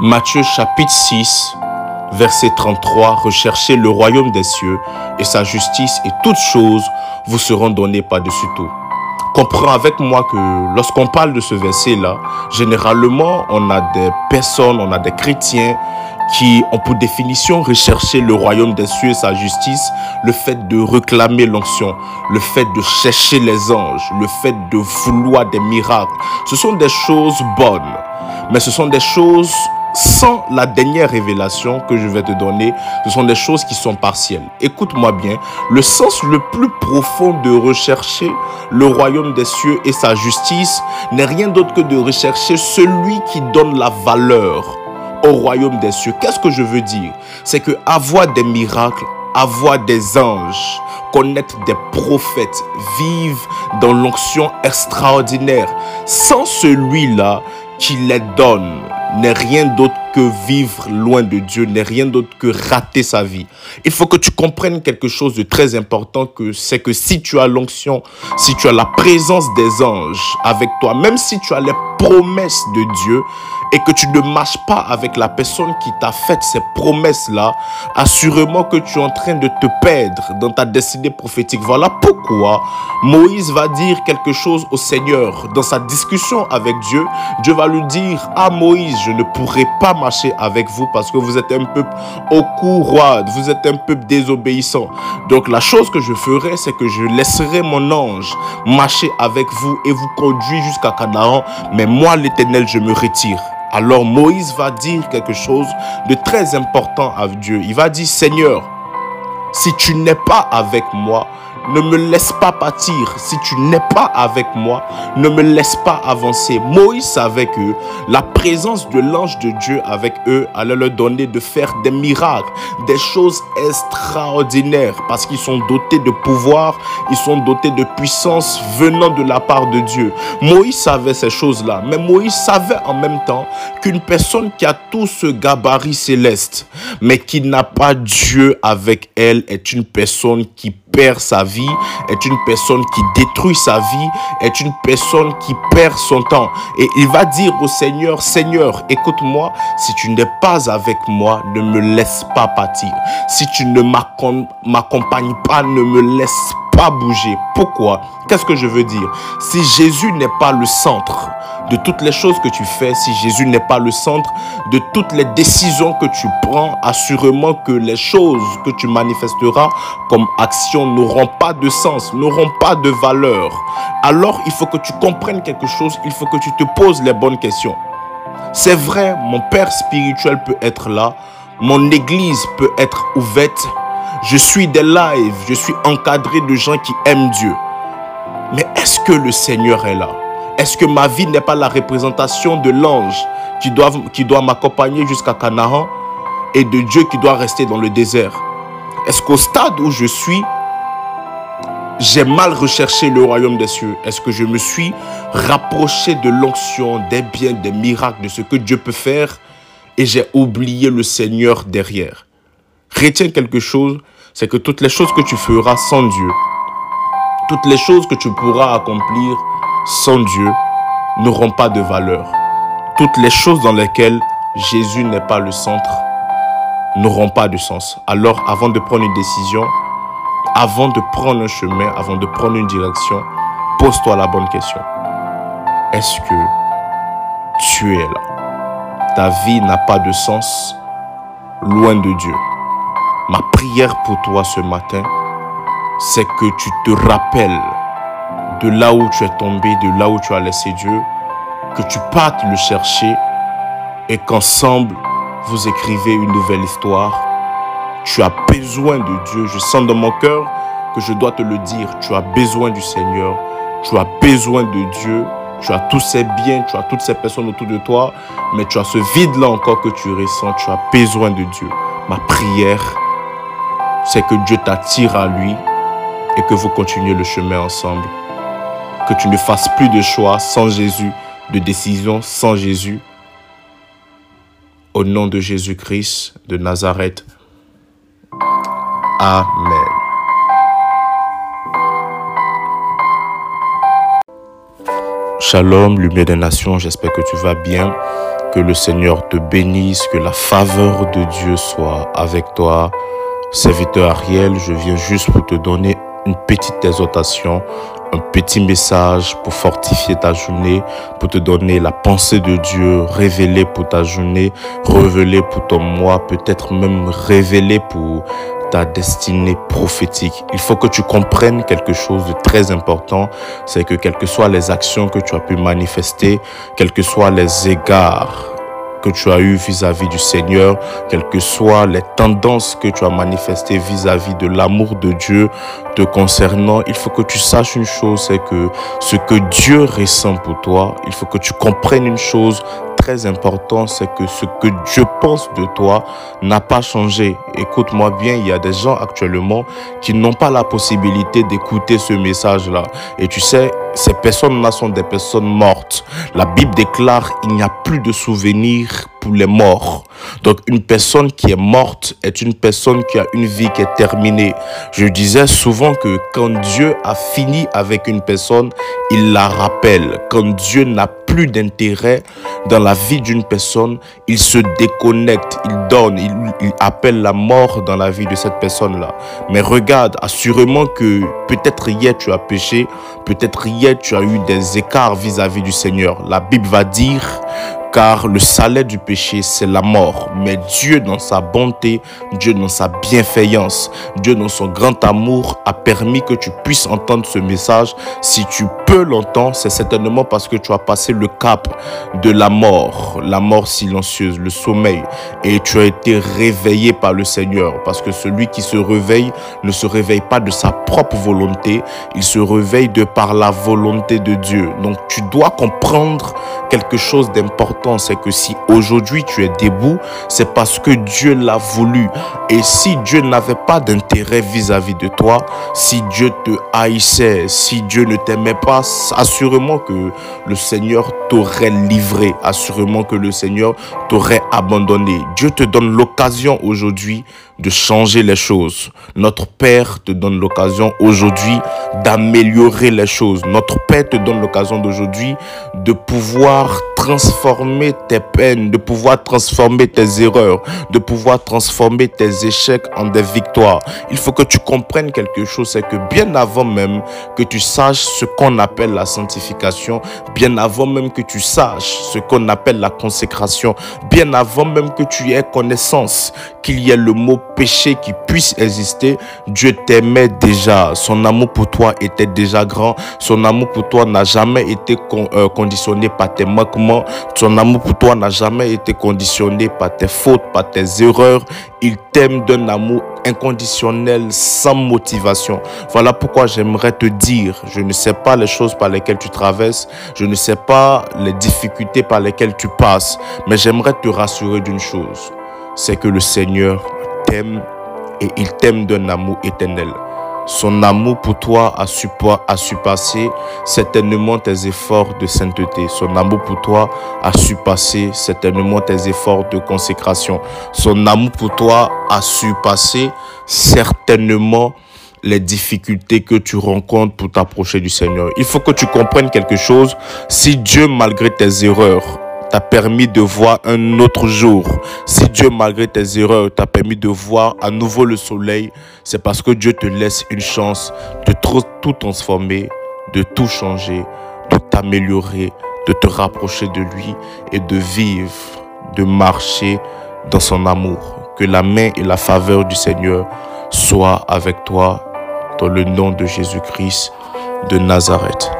Matthieu chapitre 6, verset 33, recherchez le royaume des cieux et sa justice et toutes choses vous seront données par-dessus tout. Comprends avec moi que lorsqu'on parle de ce verset-là, généralement, on a des personnes, on a des chrétiens qui ont pour définition recherché le royaume des cieux et sa justice, le fait de réclamer l'onction, le fait de chercher les anges, le fait de vouloir des miracles. Ce sont des choses bonnes, mais ce sont des choses sans la dernière révélation que je vais te donner, ce sont des choses qui sont partielles. Écoute-moi bien, le sens le plus profond de rechercher le royaume des cieux et sa justice n'est rien d'autre que de rechercher celui qui donne la valeur au royaume des cieux. Qu'est-ce que je veux dire? C'est que avoir des miracles, avoir des anges, connaître des prophètes, vivre dans l'onction extraordinaire, sans celui-là qui les donne, n'est rien d'autre que vivre loin de Dieu, n'est rien d'autre que rater sa vie. Il faut que tu comprennes quelque chose de très important, que c'est que si tu as l'onction, si tu as la présence des anges avec toi, même si tu as les promesses de Dieu, et que tu ne marches pas avec la personne qui t'a fait ces promesses-là, assurément que tu es en train de te perdre dans ta destinée prophétique. Voilà pourquoi Moïse va dire quelque chose au Seigneur. Dans sa discussion avec Dieu, Dieu va lui dire, ah Moïse, je ne pourrai pas marcher avec vous parce que vous êtes un peuple au courroie, vous êtes un peuple désobéissant. Donc la chose que je ferai, c'est que je laisserai mon ange marcher avec vous et vous conduire jusqu'à Canaan, mais moi l'Éternel, je me retire. Alors Moïse va dire quelque chose de très important à Dieu. Il va dire, Seigneur, si tu n'es pas avec moi, ne me laisse pas partir. Si tu n'es pas avec moi, ne me laisse pas avancer. Moïse savait que la présence de l'ange de Dieu avec eux allait leur donner de faire des miracles, des choses extraordinaires, parce qu'ils sont dotés de pouvoir, ils sont dotés de puissance venant de la part de Dieu. Moïse savait ces choses-là, mais Moïse savait en même temps qu'une personne qui a tout ce gabarit céleste, mais qui n'a pas Dieu avec elle, est une personne qui perd sa vie, est une personne qui détruit sa vie, est une personne qui perd son temps. Et il va dire au Seigneur, Seigneur, écoute-moi, si tu n'es pas avec moi, ne me laisse pas partir. Si tu ne m'accompagnes pas, ne me laisse pas bouger. Pourquoi? Qu'est-ce que je veux dire? Si Jésus n'est pas le centre, de toutes les choses que tu fais, si Jésus n'est pas le centre de toutes les décisions que tu prends, assurément que les choses que tu manifesteras comme action n'auront pas de sens, n'auront pas de valeur. Alors il faut que tu comprennes quelque chose, il faut que tu te poses les bonnes questions. C'est vrai, mon Père spirituel peut être là, mon Église peut être ouverte, je suis des lives, je suis encadré de gens qui aiment Dieu. Mais est-ce que le Seigneur est là? Est-ce que ma vie n'est pas la représentation de l'ange qui doit, qui doit m'accompagner jusqu'à Canaan et de Dieu qui doit rester dans le désert? Est-ce qu'au stade où je suis, j'ai mal recherché le royaume des cieux? Est-ce que je me suis rapproché de l'onction, des biens, des miracles, de ce que Dieu peut faire et j'ai oublié le Seigneur derrière? Retiens quelque chose, c'est que toutes les choses que tu feras sans Dieu, toutes les choses que tu pourras accomplir sans Dieu n'auront pas de valeur. Toutes les choses dans lesquelles Jésus n'est pas le centre n'auront pas de sens. Alors avant de prendre une décision, avant de prendre un chemin, avant de prendre une direction, pose-toi la bonne question. Est-ce que tu es là? Ta vie n'a pas de sens loin de Dieu. Ma prière pour toi ce matin, c'est que tu te rappelles de là où tu es tombé, de là où tu as laissé Dieu, que tu partes le chercher et qu'ensemble, vous écrivez une nouvelle histoire. Tu as besoin de Dieu. Je sens dans mon cœur que je dois te le dire. Tu as besoin du Seigneur. Tu as besoin de Dieu. Tu as tous ces biens, tu as toutes ces personnes autour de toi, mais tu as ce vide-là encore que tu ressens. Tu as besoin de Dieu. Ma prière, c'est que Dieu t'attire à lui et que vous continuez le chemin ensemble que tu ne fasses plus de choix sans Jésus, de décision sans Jésus. Au nom de Jésus-Christ de Nazareth. Amen. Shalom, lumière des nations, j'espère que tu vas bien, que le Seigneur te bénisse, que la faveur de Dieu soit avec toi. Serviteur Ariel, je viens juste pour te donner une petite exhortation, un petit message pour fortifier ta journée, pour te donner la pensée de Dieu révélée pour ta journée, révélée pour ton mois, peut-être même révélée pour ta destinée prophétique. Il faut que tu comprennes quelque chose de très important, c'est que quelles que soient les actions que tu as pu manifester, quels que soient les égards que tu as eu vis-à-vis du Seigneur, quelles que soient les tendances que tu as manifestées vis-à-vis de l'amour de Dieu te concernant, il faut que tu saches une chose, c'est que ce que Dieu ressent pour toi, il faut que tu comprennes une chose très importante, c'est que ce que Dieu pense de toi n'a pas changé. Écoute-moi bien, il y a des gens actuellement qui n'ont pas la possibilité d'écouter ce message-là. Et tu sais, ces personnes-là sont des personnes mortes. La Bible déclare il n'y a plus de souvenirs pour les morts. Donc une personne qui est morte est une personne qui a une vie qui est terminée. Je disais souvent que quand Dieu a fini avec une personne, il la rappelle. Quand Dieu n'a plus d'intérêt dans la vie d'une personne, il se déconnecte, il donne, il, il, appelle la mort dans la vie de cette personne-là. Mais regarde, assurément que peut-être hier tu as péché, peut-être hier tu as eu des écarts vis-à-vis -vis du Seigneur. La Bible va dire car le salaire du péché, c'est la mort. Mais Dieu, dans sa bonté, Dieu, dans sa bienveillance, Dieu, dans son grand amour, a permis que tu puisses entendre ce message. Si tu peux l'entendre, c'est certainement parce que tu as passé le cap de la mort, la mort silencieuse, le sommeil, et tu as été réveillé par le Seigneur. Parce que celui qui se réveille ne se réveille pas de sa propre volonté, il se réveille de par la volonté de Dieu. Donc tu dois comprendre quelque chose d'important, c'est que si aujourd'hui tu es debout, c'est parce que Dieu l'a voulu. Et si Dieu n'avait pas d'intérêt vis-à-vis de toi, si Dieu te haïssait, si Dieu ne t'aimait pas, assurément que le Seigneur t'aurait livré, assurément que le Seigneur t'aurait abandonné. Dieu te donne l'occasion aujourd'hui de changer les choses. Notre Père te donne l'occasion aujourd'hui d'améliorer les choses. Notre Père te donne l'occasion d'aujourd'hui de pouvoir transformer tes peines, de pouvoir transformer tes erreurs, de pouvoir transformer tes échecs en des victoires. Il faut que tu comprennes quelque chose, c'est que bien avant même que tu saches ce qu'on appelle la sanctification, bien avant même que tu saches ce qu'on appelle la consécration, bien avant même que tu aies connaissance qu'il y ait le mot péché qui puisse exister, Dieu t'aimait déjà. Son amour pour toi était déjà grand. Son amour pour toi n'a jamais été euh, conditionné par tes manquements son amour pour toi n'a jamais été conditionné par tes fautes, par tes erreurs. Il t'aime d'un amour inconditionnel, sans motivation. Voilà pourquoi j'aimerais te dire, je ne sais pas les choses par lesquelles tu traverses, je ne sais pas les difficultés par lesquelles tu passes, mais j'aimerais te rassurer d'une chose, c'est que le Seigneur t'aime et il t'aime d'un amour éternel. Son amour pour toi a, su, a surpassé certainement tes efforts de sainteté. Son amour pour toi a surpassé certainement tes efforts de consécration. Son amour pour toi a surpassé certainement les difficultés que tu rencontres pour t'approcher du Seigneur. Il faut que tu comprennes quelque chose. Si Dieu, malgré tes erreurs, t'a permis de voir un autre jour, si Dieu, malgré tes erreurs, t'a permis de voir à nouveau le soleil, c'est parce que Dieu te laisse une chance de tout transformer, de tout changer, de t'améliorer, de te rapprocher de lui et de vivre, de marcher dans son amour. Que la main et la faveur du Seigneur soient avec toi dans le nom de Jésus-Christ de Nazareth.